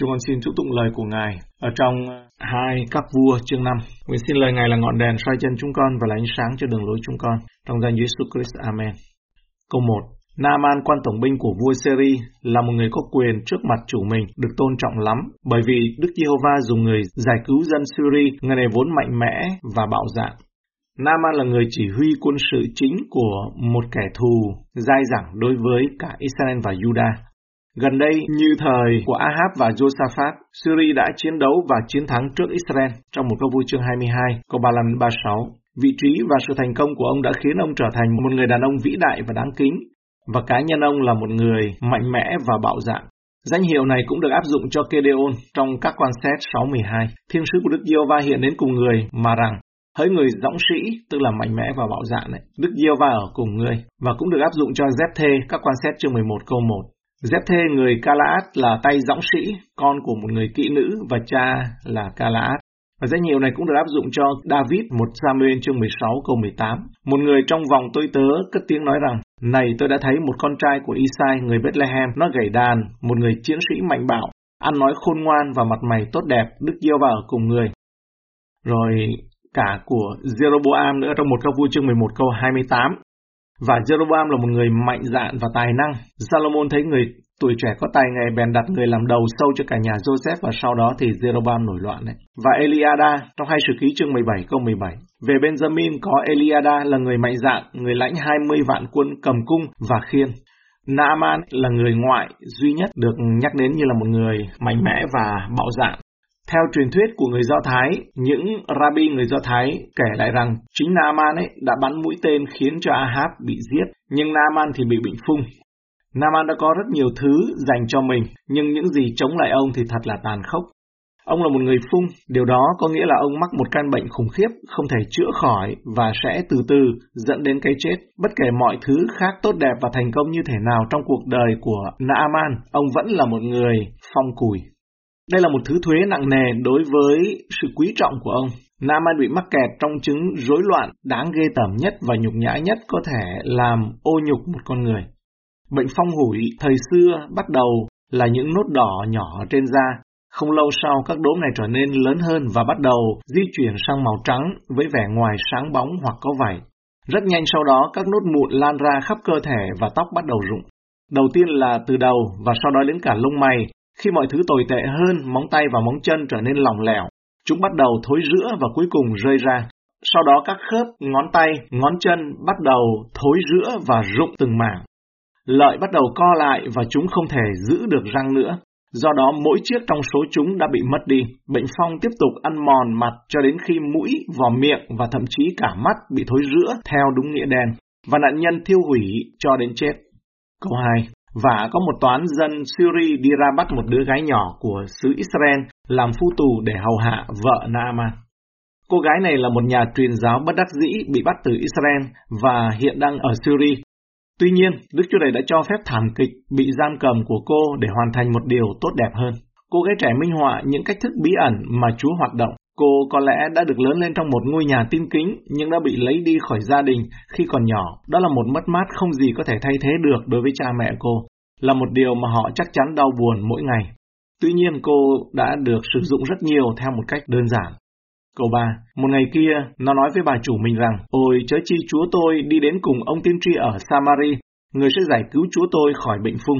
Chúng con xin chúc tụng lời của Ngài ở trong hai các vua chương 5. Nguyện xin lời Ngài là ngọn đèn soi chân chúng con và là ánh sáng cho đường lối chúng con. Trong danh Jesus Christ. Amen. Câu 1. Naaman quan tổng binh của vua Seri là một người có quyền trước mặt chủ mình, được tôn trọng lắm, bởi vì Đức Giê-hô-va dùng người giải cứu dân Syri, người này vốn mạnh mẽ và bạo dạn. Naaman là người chỉ huy quân sự chính của một kẻ thù dai dẳng đối với cả Israel và Judah. Gần đây, như thời của Ahab và Josaphat, Syria đã chiến đấu và chiến thắng trước Israel trong một câu vui chương 22, câu 35-36. Vị trí và sự thành công của ông đã khiến ông trở thành một người đàn ông vĩ đại và đáng kính, và cá nhân ông là một người mạnh mẽ và bạo dạn. Danh hiệu này cũng được áp dụng cho Kedeon trong các quan xét 612. Thiên sứ của Đức Giê-hô-va hiện đến cùng người mà rằng hỡi người dõng sĩ, tức là mạnh mẽ và bạo dạn này, Đức Giê-hô-va ở cùng ngươi và cũng được áp dụng cho Zepthê các quan xét chương 11 câu 1. Zepthê người Calaat là tay dõng sĩ, con của một người kỹ nữ và cha là Calaat. Và danh hiệu này cũng được áp dụng cho David một Samuel chương 16 câu 18. Một người trong vòng tôi tớ cất tiếng nói rằng, Này tôi đã thấy một con trai của Isai người Bethlehem, nó gảy đàn, một người chiến sĩ mạnh bạo, ăn nói khôn ngoan và mặt mày tốt đẹp, Đức yêu vào ở cùng người. Rồi cả của Jeroboam nữa trong một câu vua chương 11 câu 28. Và Jeroboam là một người mạnh dạn và tài năng. Salomon thấy người tuổi trẻ có tài nghề bèn đặt người làm đầu sâu cho cả nhà Joseph và sau đó thì Jeroboam nổi loạn đấy. Và Eliada trong hai sử ký chương 17 câu 17. Về Benjamin có Eliada là người mạnh dạn, người lãnh 20 vạn quân cầm cung và khiên. Naaman là người ngoại duy nhất được nhắc đến như là một người mạnh mẽ và bạo dạn. Theo truyền thuyết của người Do Thái, những rabbi người Do Thái kể lại rằng chính Naaman ấy đã bắn mũi tên khiến cho Ahab bị giết, nhưng Naaman thì bị bệnh phung. Naaman đã có rất nhiều thứ dành cho mình, nhưng những gì chống lại ông thì thật là tàn khốc. Ông là một người phung, điều đó có nghĩa là ông mắc một căn bệnh khủng khiếp, không thể chữa khỏi và sẽ từ từ dẫn đến cái chết. Bất kể mọi thứ khác tốt đẹp và thành công như thế nào trong cuộc đời của Naaman, ông vẫn là một người phong cùi. Đây là một thứ thuế nặng nề đối với sự quý trọng của ông. Nam Anh bị mắc kẹt trong chứng rối loạn đáng ghê tởm nhất và nhục nhã nhất có thể làm ô nhục một con người. Bệnh phong hủi thời xưa bắt đầu là những nốt đỏ nhỏ trên da. Không lâu sau, các đốm này trở nên lớn hơn và bắt đầu di chuyển sang màu trắng với vẻ ngoài sáng bóng hoặc có vảy. Rất nhanh sau đó, các nốt mụn lan ra khắp cơ thể và tóc bắt đầu rụng. Đầu tiên là từ đầu và sau đó đến cả lông mày khi mọi thứ tồi tệ hơn, móng tay và móng chân trở nên lỏng lẻo, chúng bắt đầu thối rữa và cuối cùng rơi ra. Sau đó các khớp, ngón tay, ngón chân bắt đầu thối rữa và rụng từng mảng. Lợi bắt đầu co lại và chúng không thể giữ được răng nữa. Do đó mỗi chiếc trong số chúng đã bị mất đi. Bệnh phong tiếp tục ăn mòn mặt cho đến khi mũi, vỏ miệng và thậm chí cả mắt bị thối rữa theo đúng nghĩa đen. Và nạn nhân thiêu hủy cho đến chết. Câu 2 và có một toán dân Syria đi ra bắt một đứa gái nhỏ của xứ Israel làm phu tù để hầu hạ vợ Naaman. Cô gái này là một nhà truyền giáo bất đắc dĩ bị bắt từ Israel và hiện đang ở Syria. Tuy nhiên, Đức Chúa Trời đã cho phép thảm kịch bị giam cầm của cô để hoàn thành một điều tốt đẹp hơn. Cô gái trẻ minh họa những cách thức bí ẩn mà Chúa hoạt động. Cô có lẽ đã được lớn lên trong một ngôi nhà tin kính nhưng đã bị lấy đi khỏi gia đình khi còn nhỏ. Đó là một mất mát không gì có thể thay thế được đối với cha mẹ cô. Là một điều mà họ chắc chắn đau buồn mỗi ngày. Tuy nhiên cô đã được sử dụng rất nhiều theo một cách đơn giản. Câu 3. Một ngày kia, nó nói với bà chủ mình rằng, Ôi chớ chi chúa tôi đi đến cùng ông tiên tri ở Samari, người sẽ giải cứu chúa tôi khỏi bệnh phung.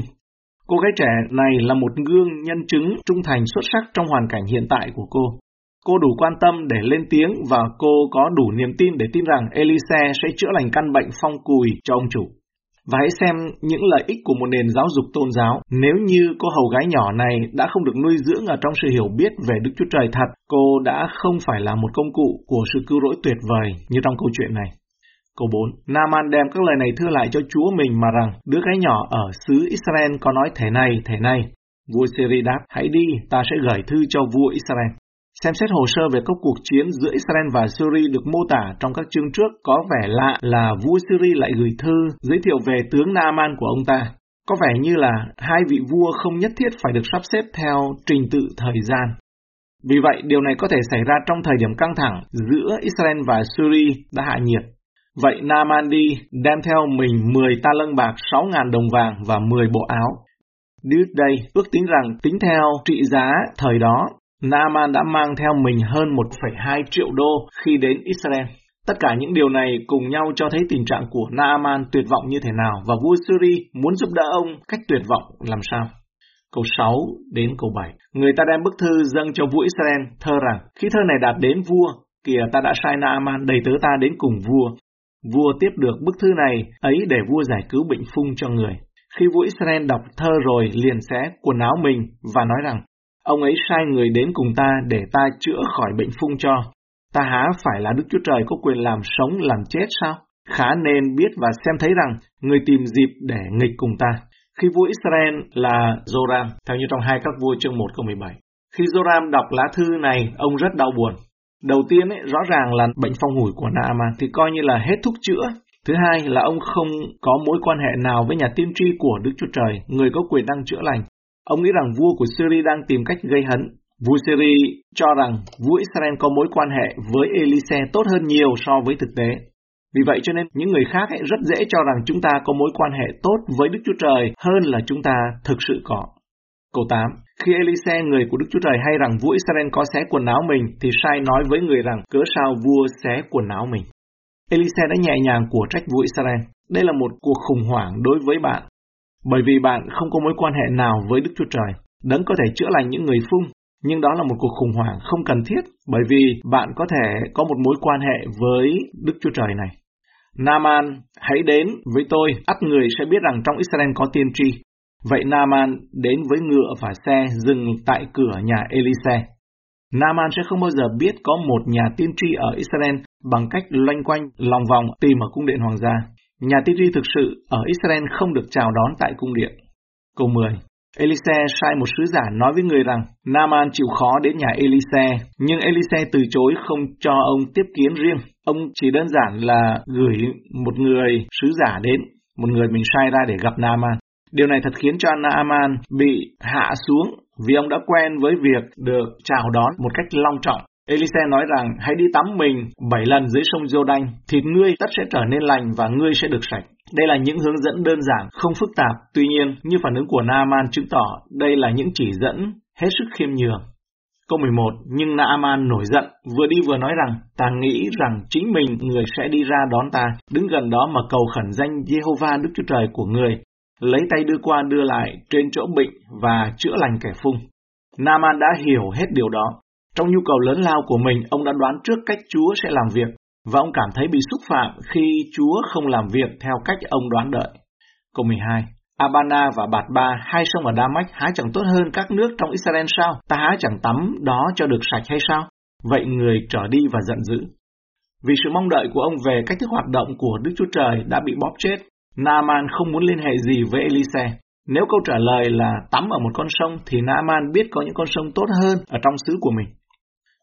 Cô gái trẻ này là một gương nhân chứng trung thành xuất sắc trong hoàn cảnh hiện tại của cô. Cô đủ quan tâm để lên tiếng và cô có đủ niềm tin để tin rằng Elise sẽ chữa lành căn bệnh phong cùi cho ông chủ. Và hãy xem những lợi ích của một nền giáo dục tôn giáo. Nếu như cô hầu gái nhỏ này đã không được nuôi dưỡng ở trong sự hiểu biết về Đức Chúa Trời thật, cô đã không phải là một công cụ của sự cứu rỗi tuyệt vời như trong câu chuyện này. Câu 4. Naaman đem các lời này thưa lại cho chúa mình mà rằng, đứa gái nhỏ ở xứ Israel có nói thế này, thế này. Vua Seri đáp, hãy đi, ta sẽ gửi thư cho vua Israel. Xem xét hồ sơ về các cuộc chiến giữa Israel và Syria được mô tả trong các chương trước có vẻ lạ là vua Syria lại gửi thư giới thiệu về tướng Naaman của ông ta. Có vẻ như là hai vị vua không nhất thiết phải được sắp xếp theo trình tự thời gian. Vì vậy, điều này có thể xảy ra trong thời điểm căng thẳng giữa Israel và Syria đã hạ nhiệt. Vậy Naaman đi đem theo mình 10 ta lân bạc, 6.000 đồng vàng và 10 bộ áo. đây ước tính rằng tính theo trị giá thời đó, Naaman đã mang theo mình hơn 1,2 triệu đô khi đến Israel. Tất cả những điều này cùng nhau cho thấy tình trạng của Naaman tuyệt vọng như thế nào và vua Syri muốn giúp đỡ ông cách tuyệt vọng làm sao. Câu 6 đến câu 7 Người ta đem bức thư dâng cho vua Israel thơ rằng Khi thơ này đạt đến vua, kìa ta đã sai Naaman đầy tớ ta đến cùng vua. Vua tiếp được bức thư này ấy để vua giải cứu bệnh phung cho người. Khi vua Israel đọc thơ rồi liền xé quần áo mình và nói rằng Ông ấy sai người đến cùng ta để ta chữa khỏi bệnh phung cho. Ta há phải là Đức Chúa Trời có quyền làm sống làm chết sao? Khá nên biết và xem thấy rằng người tìm dịp để nghịch cùng ta. Khi vua Israel là Joram, theo như trong hai các vua chương 1 câu 17. Khi Joram đọc lá thư này, ông rất đau buồn. Đầu tiên ấy, rõ ràng là bệnh phong hủi của Naaman thì coi như là hết thuốc chữa. Thứ hai là ông không có mối quan hệ nào với nhà tiên tri của Đức Chúa Trời, người có quyền năng chữa lành. Ông nghĩ rằng vua của Syria đang tìm cách gây hấn. Vua Syria cho rằng vua Israel có mối quan hệ với Elise tốt hơn nhiều so với thực tế. Vì vậy cho nên những người khác ấy rất dễ cho rằng chúng ta có mối quan hệ tốt với Đức Chúa Trời hơn là chúng ta thực sự có. Câu 8. Khi Elise, người của Đức Chúa Trời hay rằng vua Israel có xé quần áo mình, thì sai nói với người rằng cớ sao vua xé quần áo mình. Elise đã nhẹ nhàng của trách vua Israel. Đây là một cuộc khủng hoảng đối với bạn. Bởi vì bạn không có mối quan hệ nào với Đức Chúa Trời. Đấng có thể chữa lành những người phung, nhưng đó là một cuộc khủng hoảng không cần thiết bởi vì bạn có thể có một mối quan hệ với Đức Chúa Trời này. Naaman, hãy đến với tôi, ắt người sẽ biết rằng trong Israel có tiên tri. Vậy Naaman đến với ngựa và xe dừng tại cửa nhà Elise. Naaman sẽ không bao giờ biết có một nhà tiên tri ở Israel bằng cách loanh quanh lòng vòng tìm ở cung điện hoàng gia. Nhà tiên tri thực sự ở Israel không được chào đón tại cung điện. Câu 10 Elise sai một sứ giả nói với người rằng Naaman chịu khó đến nhà Elise, nhưng Elise từ chối không cho ông tiếp kiến riêng. Ông chỉ đơn giản là gửi một người sứ giả đến, một người mình sai ra để gặp Naaman. Điều này thật khiến cho Naaman bị hạ xuống vì ông đã quen với việc được chào đón một cách long trọng. Elise nói rằng hãy đi tắm mình bảy lần dưới sông Jordan, thịt ngươi tất sẽ trở nên lành và ngươi sẽ được sạch. Đây là những hướng dẫn đơn giản, không phức tạp, tuy nhiên như phản ứng của Naaman chứng tỏ đây là những chỉ dẫn hết sức khiêm nhường. Câu 11, nhưng Naaman nổi giận, vừa đi vừa nói rằng, ta nghĩ rằng chính mình người sẽ đi ra đón ta, đứng gần đó mà cầu khẩn danh Jehovah Đức Chúa Trời của người, lấy tay đưa qua đưa lại trên chỗ bệnh và chữa lành kẻ phung. Naaman đã hiểu hết điều đó. Trong nhu cầu lớn lao của mình, ông đã đoán trước cách Chúa sẽ làm việc, và ông cảm thấy bị xúc phạm khi Chúa không làm việc theo cách ông đoán đợi. Câu 12 Abana và Bạt Ba, hai sông ở Đa-mách há chẳng tốt hơn các nước trong Israel sao? Ta há chẳng tắm đó cho được sạch hay sao? Vậy người trở đi và giận dữ. Vì sự mong đợi của ông về cách thức hoạt động của Đức Chúa Trời đã bị bóp chết, Naaman không muốn liên hệ gì với Elise. Nếu câu trả lời là tắm ở một con sông thì Naaman biết có những con sông tốt hơn ở trong xứ của mình.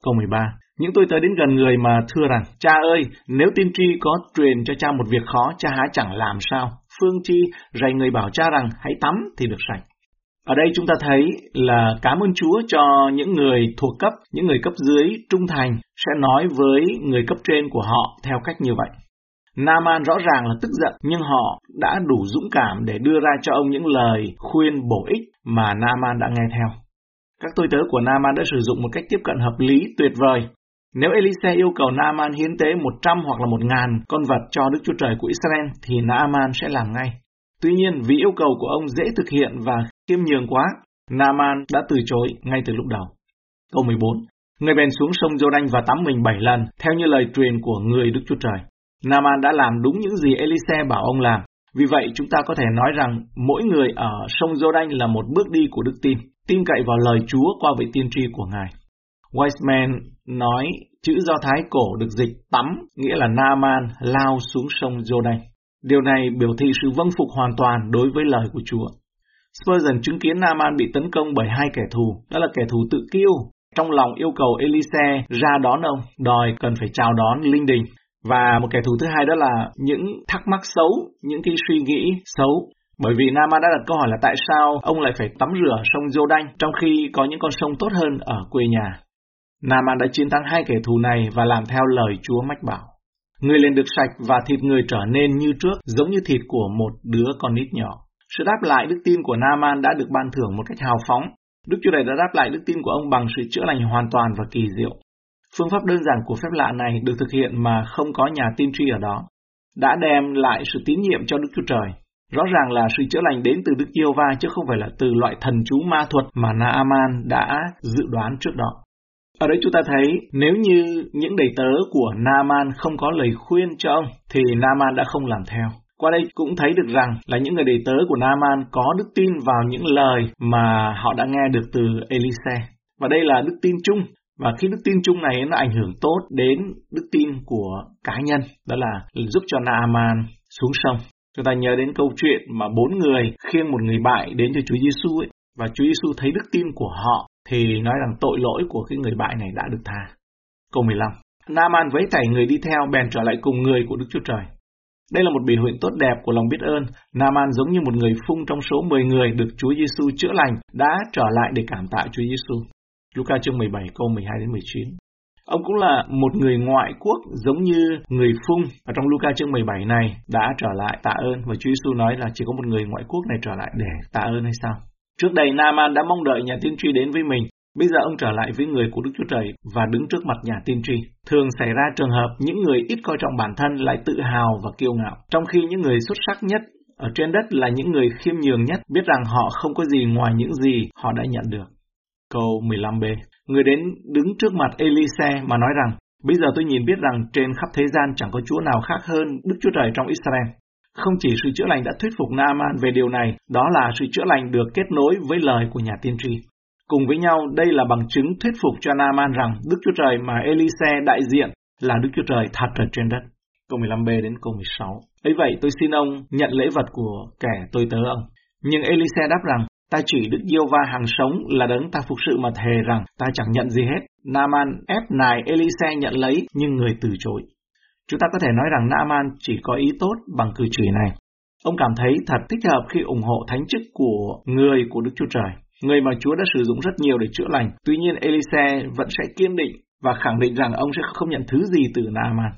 Câu 13 những tôi tới đến gần người mà thưa rằng, cha ơi, nếu tiên tri có truyền cho cha một việc khó, cha há chẳng làm sao. Phương chi dạy người bảo cha rằng hãy tắm thì được sạch. Ở đây chúng ta thấy là cảm ơn Chúa cho những người thuộc cấp, những người cấp dưới trung thành sẽ nói với người cấp trên của họ theo cách như vậy. Naaman rõ ràng là tức giận nhưng họ đã đủ dũng cảm để đưa ra cho ông những lời khuyên bổ ích mà Naaman đã nghe theo. Các tôi tớ của Naaman đã sử dụng một cách tiếp cận hợp lý tuyệt vời nếu Elise yêu cầu Naaman hiến tế 100 hoặc là 1.000 con vật cho Đức Chúa Trời của Israel thì Naaman sẽ làm ngay. Tuy nhiên vì yêu cầu của ông dễ thực hiện và khiêm nhường quá, Naaman đã từ chối ngay từ lúc đầu. Câu 14 Người bèn xuống sông Jordan và tắm mình bảy lần, theo như lời truyền của người Đức Chúa Trời. Naaman đã làm đúng những gì Elise bảo ông làm. Vì vậy chúng ta có thể nói rằng mỗi người ở sông Jordan là một bước đi của đức tin, tin cậy vào lời Chúa qua vị tiên tri của Ngài. Wiseman nói chữ Do Thái cổ được dịch tắm, nghĩa là Naaman lao xuống sông Jordan. Điều này biểu thị sự vâng phục hoàn toàn đối với lời của Chúa. Spurgeon chứng kiến Naaman bị tấn công bởi hai kẻ thù, đó là kẻ thù tự kiêu, trong lòng yêu cầu Elise ra đón ông, đòi cần phải chào đón linh đình. Và một kẻ thù thứ hai đó là những thắc mắc xấu, những cái suy nghĩ xấu. Bởi vì Naaman đã đặt câu hỏi là tại sao ông lại phải tắm rửa sông Jordan trong khi có những con sông tốt hơn ở quê nhà. Naaman đã chiến thắng hai kẻ thù này và làm theo lời Chúa mách bảo. Người liền được sạch và thịt người trở nên như trước, giống như thịt của một đứa con nít nhỏ. Sự đáp lại đức tin của Naaman đã được ban thưởng một cách hào phóng. Đức Chúa Trời đã đáp lại đức tin của ông bằng sự chữa lành hoàn toàn và kỳ diệu. Phương pháp đơn giản của phép lạ này được thực hiện mà không có nhà tiên tri ở đó, đã đem lại sự tín nhiệm cho Đức Chúa Trời. Rõ ràng là sự chữa lành đến từ Đức Yêu Va chứ không phải là từ loại thần chú ma thuật mà Naaman đã dự đoán trước đó. Ở đây chúng ta thấy nếu như những đầy tớ của Naaman không có lời khuyên cho ông thì Naaman đã không làm theo. Qua đây cũng thấy được rằng là những người đầy tớ của Naaman có đức tin vào những lời mà họ đã nghe được từ Elise. Và đây là đức tin chung và khi đức tin chung này nó ảnh hưởng tốt đến đức tin của cá nhân, đó là giúp cho Naaman xuống sông. Chúng ta nhớ đến câu chuyện mà bốn người khiêng một người bại đến cho Chúa Giêsu ấy, và Chúa Giêsu thấy đức tin của họ thì nói rằng tội lỗi của cái người bại này đã được tha. Câu 15. Naaman vẫy tay người đi theo bèn trở lại cùng người của Đức Chúa Trời. Đây là một biểu hiện tốt đẹp của lòng biết ơn. Naaman giống như một người phung trong số 10 người được Chúa Giêsu chữa lành đã trở lại để cảm tạ Chúa Giêsu. Luca chương 17 câu 12 đến 19. Ông cũng là một người ngoại quốc giống như người phung ở trong Luca chương 17 này đã trở lại tạ ơn và Chúa Giêsu nói là chỉ có một người ngoại quốc này trở lại để tạ ơn hay sao? Trước đây Naaman đã mong đợi nhà tiên tri đến với mình, bây giờ ông trở lại với người của Đức Chúa Trời và đứng trước mặt nhà tiên tri. Thường xảy ra trường hợp những người ít coi trọng bản thân lại tự hào và kiêu ngạo, trong khi những người xuất sắc nhất ở trên đất là những người khiêm nhường nhất, biết rằng họ không có gì ngoài những gì họ đã nhận được. Câu 15b Người đến đứng trước mặt Elise mà nói rằng, bây giờ tôi nhìn biết rằng trên khắp thế gian chẳng có Chúa nào khác hơn Đức Chúa Trời trong Israel. Không chỉ sự chữa lành đã thuyết phục Naaman về điều này, đó là sự chữa lành được kết nối với lời của nhà tiên tri. Cùng với nhau, đây là bằng chứng thuyết phục cho Naaman rằng Đức Chúa Trời mà Elise đại diện là Đức Chúa Trời thật ở trên đất. Câu 15b đến câu 16. ấy vậy tôi xin ông nhận lễ vật của kẻ tôi tớ ông. Nhưng Elise đáp rằng, ta chỉ Đức Diêu Va hàng sống là đấng ta phục sự mà thề rằng ta chẳng nhận gì hết. Naaman ép nài Elise nhận lấy nhưng người từ chối. Chúng ta có thể nói rằng Naaman chỉ có ý tốt bằng cử chỉ này. Ông cảm thấy thật thích hợp khi ủng hộ thánh chức của người của Đức Chúa Trời, người mà Chúa đã sử dụng rất nhiều để chữa lành. Tuy nhiên Elise vẫn sẽ kiên định và khẳng định rằng ông sẽ không nhận thứ gì từ Naaman.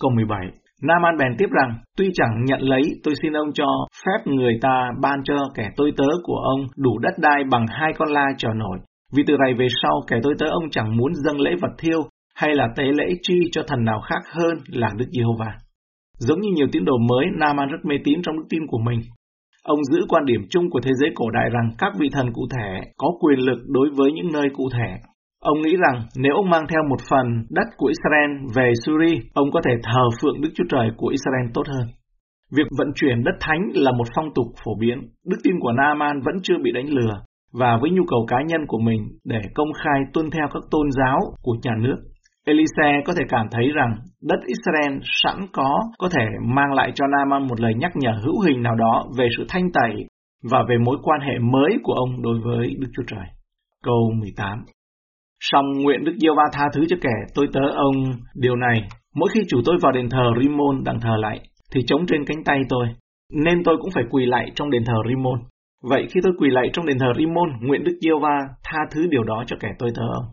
Câu 17 Naaman bèn tiếp rằng, tuy chẳng nhận lấy, tôi xin ông cho phép người ta ban cho kẻ tôi tớ của ông đủ đất đai bằng hai con la trở nổi. Vì từ này về sau, kẻ tôi tớ ông chẳng muốn dâng lễ vật thiêu, hay là tế lễ chi cho thần nào khác hơn là Đức Giê-hô-va. Giống như nhiều tín đồ mới, Naaman rất mê tín trong đức tin của mình. Ông giữ quan điểm chung của thế giới cổ đại rằng các vị thần cụ thể có quyền lực đối với những nơi cụ thể. Ông nghĩ rằng nếu ông mang theo một phần đất của Israel về Syria, ông có thể thờ phượng Đức Chúa Trời của Israel tốt hơn. Việc vận chuyển đất thánh là một phong tục phổ biến. Đức tin của Naaman vẫn chưa bị đánh lừa và với nhu cầu cá nhân của mình để công khai tuân theo các tôn giáo của nhà nước. Elise có thể cảm thấy rằng đất Israel sẵn có có thể mang lại cho Naaman một lời nhắc nhở hữu hình nào đó về sự thanh tẩy và về mối quan hệ mới của ông đối với Đức Chúa Trời. Câu 18 Song nguyện Đức Giêsu Ba tha thứ cho kẻ tôi tớ ông điều này. Mỗi khi chủ tôi vào đền thờ Rimon đặng thờ lại, thì chống trên cánh tay tôi, nên tôi cũng phải quỳ lại trong đền thờ Rimon. Vậy khi tôi quỳ lại trong đền thờ Rimon, nguyện Đức Giêsu va tha thứ điều đó cho kẻ tôi thờ ông.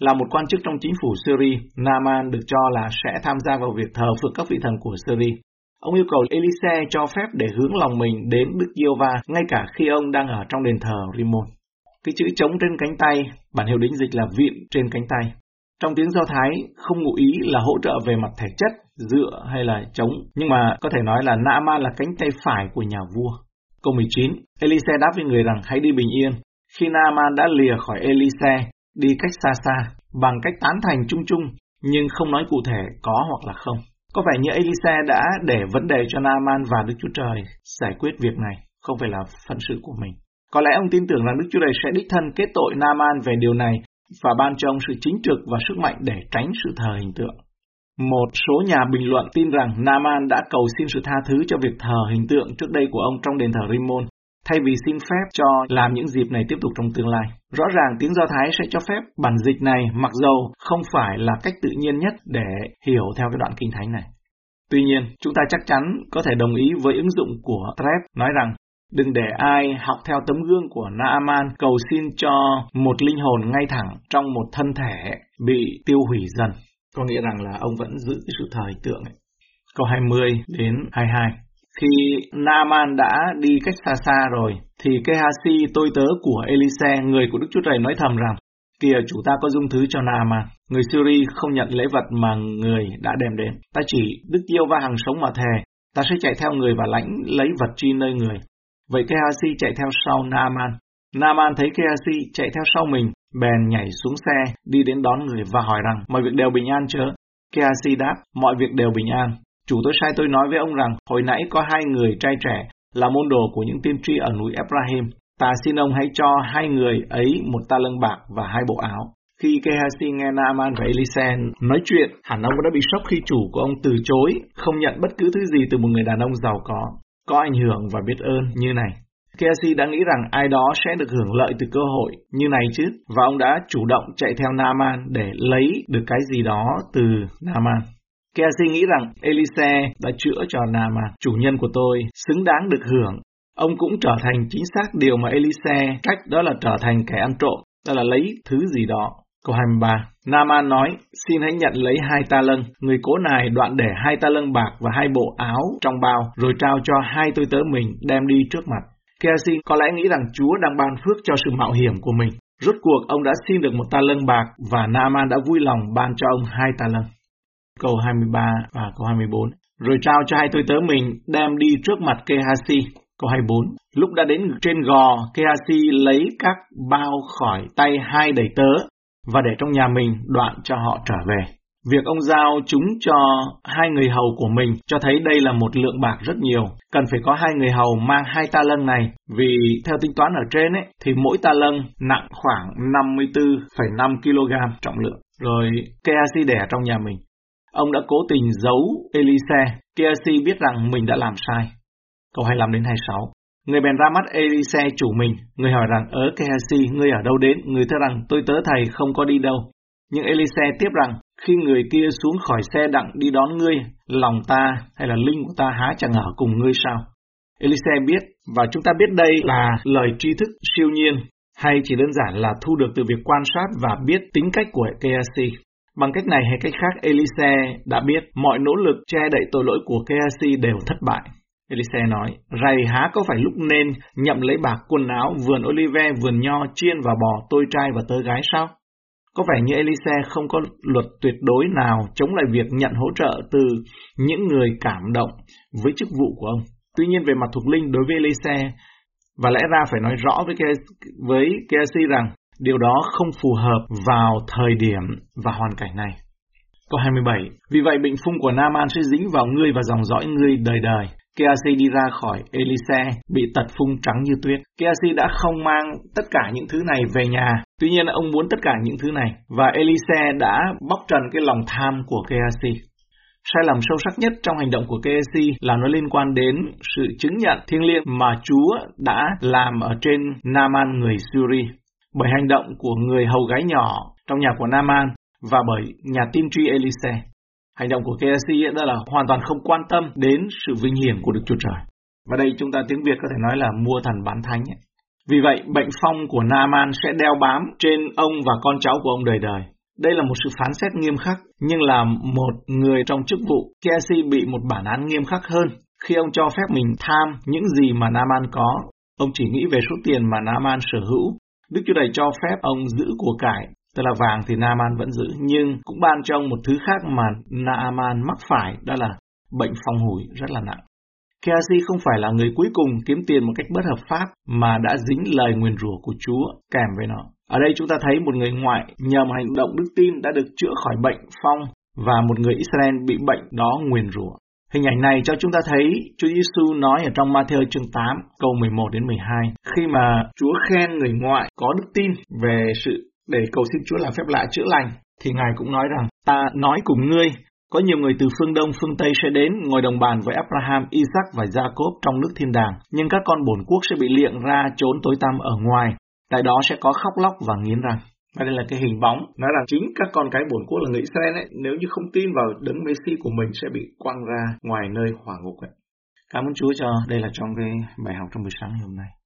Là một quan chức trong chính phủ Syria, Naaman được cho là sẽ tham gia vào việc thờ phượng các vị thần của Syria. Ông yêu cầu Elise cho phép để hướng lòng mình đến Đức Giê-hô-va ngay cả khi ông đang ở trong đền thờ Rimon. Cái chữ trống trên cánh tay, bản hiệu đính dịch là vịn trên cánh tay. Trong tiếng Do Thái, không ngụ ý là hỗ trợ về mặt thể chất, dựa hay là chống, nhưng mà có thể nói là Naaman là cánh tay phải của nhà vua. Câu 19, Elise đáp với người rằng hãy đi bình yên. Khi Naaman đã lìa khỏi Elise, đi cách xa xa, bằng cách tán thành chung chung, nhưng không nói cụ thể có hoặc là không. Có vẻ như Elise đã để vấn đề cho Naaman và Đức Chúa Trời giải quyết việc này, không phải là phận sự của mình. Có lẽ ông tin tưởng rằng Đức Chúa Trời sẽ đích thân kết tội Naaman về điều này và ban cho ông sự chính trực và sức mạnh để tránh sự thờ hình tượng. Một số nhà bình luận tin rằng Naaman đã cầu xin sự tha thứ cho việc thờ hình tượng trước đây của ông trong đền thờ Rimmon thay vì xin phép cho làm những dịp này tiếp tục trong tương lai. Rõ ràng tiếng Do Thái sẽ cho phép bản dịch này mặc dầu không phải là cách tự nhiên nhất để hiểu theo cái đoạn kinh thánh này. Tuy nhiên, chúng ta chắc chắn có thể đồng ý với ứng dụng của Trev nói rằng đừng để ai học theo tấm gương của Naaman cầu xin cho một linh hồn ngay thẳng trong một thân thể bị tiêu hủy dần. Có nghĩa rằng là ông vẫn giữ cái sự thời tượng ấy. Câu 20 đến 22 Khi Naaman đã đi cách xa xa rồi, thì Kehasi tôi tớ của Elise, người của Đức Chúa Trời nói thầm rằng, Kìa chủ ta có dung thứ cho Naaman. Người Syri không nhận lễ vật mà người đã đem đến. Ta chỉ Đức Yêu va hàng sống mà thề. Ta sẽ chạy theo người và lãnh lấy vật chi nơi người. Vậy Kehasi chạy theo sau Naaman. Naaman thấy Kehasi chạy theo sau mình, bèn nhảy xuống xe, đi đến đón người và hỏi rằng, mọi việc đều bình an chớ? Kehasi đáp, mọi việc đều bình an. Chủ tôi sai tôi nói với ông rằng, hồi nãy có hai người trai trẻ, là môn đồ của những tiên tri ở núi Ephraim. Ta xin ông hãy cho hai người ấy một ta lân bạc và hai bộ áo. Khi Gehazi nghe Naaman và Elise nói chuyện, hẳn ông đã bị sốc khi chủ của ông từ chối, không nhận bất cứ thứ gì từ một người đàn ông giàu có, có ảnh hưởng và biết ơn như này. Casey đã nghĩ rằng ai đó sẽ được hưởng lợi từ cơ hội như này chứ, và ông đã chủ động chạy theo Naaman để lấy được cái gì đó từ Naaman. Casey nghĩ rằng Elise đã chữa cho Naaman, chủ nhân của tôi, xứng đáng được hưởng. Ông cũng trở thành chính xác điều mà Elise cách đó là trở thành kẻ ăn trộm, đó là lấy thứ gì đó. Câu 23 Naaman nói, xin hãy nhận lấy hai ta lân. Người cố nài đoạn để hai ta lân bạc và hai bộ áo trong bao, rồi trao cho hai tôi tớ mình đem đi trước mặt. Gehazi có lẽ nghĩ rằng Chúa đang ban phước cho sự mạo hiểm của mình. Rốt cuộc ông đã xin được một ta lân bạc và Naaman đã vui lòng ban cho ông hai ta lân. Câu 23 và câu 24 Rồi trao cho hai tôi tớ mình đem đi trước mặt kehasi. Câu 24 Lúc đã đến trên gò, kehasi lấy các bao khỏi tay hai đầy tớ và để trong nhà mình đoạn cho họ trở về. Việc ông giao chúng cho hai người hầu của mình cho thấy đây là một lượng bạc rất nhiều. Cần phải có hai người hầu mang hai ta lân này, vì theo tính toán ở trên ấy, thì mỗi ta lân nặng khoảng 54,5 kg trọng lượng. Rồi Gehazi để trong nhà mình. Ông đã cố tình giấu Elise. Gehazi biết rằng mình đã làm sai. Câu 25 đến 26. Người bèn ra mắt Elise chủ mình, người hỏi rằng, ở Kehasi, ngươi ở đâu đến? Người thưa rằng, tôi tớ thầy không có đi đâu. Nhưng Elise tiếp rằng, khi người kia xuống khỏi xe đặng đi đón ngươi, lòng ta hay là linh của ta há chẳng ở cùng ngươi sao? Elise biết, và chúng ta biết đây là lời tri thức siêu nhiên, hay chỉ đơn giản là thu được từ việc quan sát và biết tính cách của Kehasi. Bằng cách này hay cách khác, Elise đã biết mọi nỗ lực che đậy tội lỗi của Kehasi đều thất bại. Elise nói, rày há có phải lúc nên nhậm lấy bạc quần áo, vườn olive, vườn nho, chiên và bò, tôi trai và tớ gái sao? Có vẻ như Elise không có luật tuyệt đối nào chống lại việc nhận hỗ trợ từ những người cảm động với chức vụ của ông. Tuy nhiên về mặt thuộc linh đối với Elise, và lẽ ra phải nói rõ với với Gehazi rằng điều đó không phù hợp vào thời điểm và hoàn cảnh này. Câu 27 Vì vậy bệnh phung của Naaman sẽ dính vào ngươi và dòng dõi ngươi đời đời. Keasi đi ra khỏi Elise bị tật phung trắng như tuyết. Keasi đã không mang tất cả những thứ này về nhà. Tuy nhiên ông muốn tất cả những thứ này, và Elise đã bóc trần cái lòng tham của Keasi. Sai lầm sâu sắc nhất trong hành động của Keasi là nó liên quan đến sự chứng nhận thiêng liêng mà Chúa đã làm ở trên Naaman người Syria bởi hành động của người hầu gái nhỏ trong nhà của Naaman và bởi nhà tiên tri Elise. Hành động của KFC đó là hoàn toàn không quan tâm đến sự vinh hiển của Đức Chúa Trời. Và đây chúng ta tiếng Việt có thể nói là mua thần bán thánh. Ấy. Vì vậy, bệnh phong của Naaman sẽ đeo bám trên ông và con cháu của ông đời đời. Đây là một sự phán xét nghiêm khắc, nhưng là một người trong chức vụ, Kesi bị một bản án nghiêm khắc hơn khi ông cho phép mình tham những gì mà Naaman có. Ông chỉ nghĩ về số tiền mà Naaman sở hữu. Đức Chúa Trời cho phép ông giữ của cải Tức là vàng thì Naaman vẫn giữ, nhưng cũng ban cho ông một thứ khác mà Naaman mắc phải, đó là bệnh phong hủi rất là nặng. Gehazi không phải là người cuối cùng kiếm tiền một cách bất hợp pháp mà đã dính lời nguyền rủa của Chúa kèm với nó. Ở đây chúng ta thấy một người ngoại nhờ một hành động đức tin đã được chữa khỏi bệnh phong và một người Israel bị bệnh đó nguyền rủa. Hình ảnh này cho chúng ta thấy Chúa Giêsu nói ở trong Matthew chương 8 câu 11 đến 12 khi mà Chúa khen người ngoại có đức tin về sự để cầu xin Chúa làm phép lạ chữa lành, thì Ngài cũng nói rằng, ta nói cùng ngươi, có nhiều người từ phương Đông, phương Tây sẽ đến ngồi đồng bàn với Abraham, Isaac và Jacob trong nước thiên đàng, nhưng các con bổn quốc sẽ bị liệng ra trốn tối tăm ở ngoài, tại đó sẽ có khóc lóc và nghiến răng. Và đây là cái hình bóng, nói rằng chính các con cái bổn quốc là người Israel ấy, nếu như không tin vào đấng Messi của mình sẽ bị quăng ra ngoài nơi hỏa ngục ấy. Cảm ơn Chúa cho đây là trong cái bài học trong buổi sáng ngày hôm nay.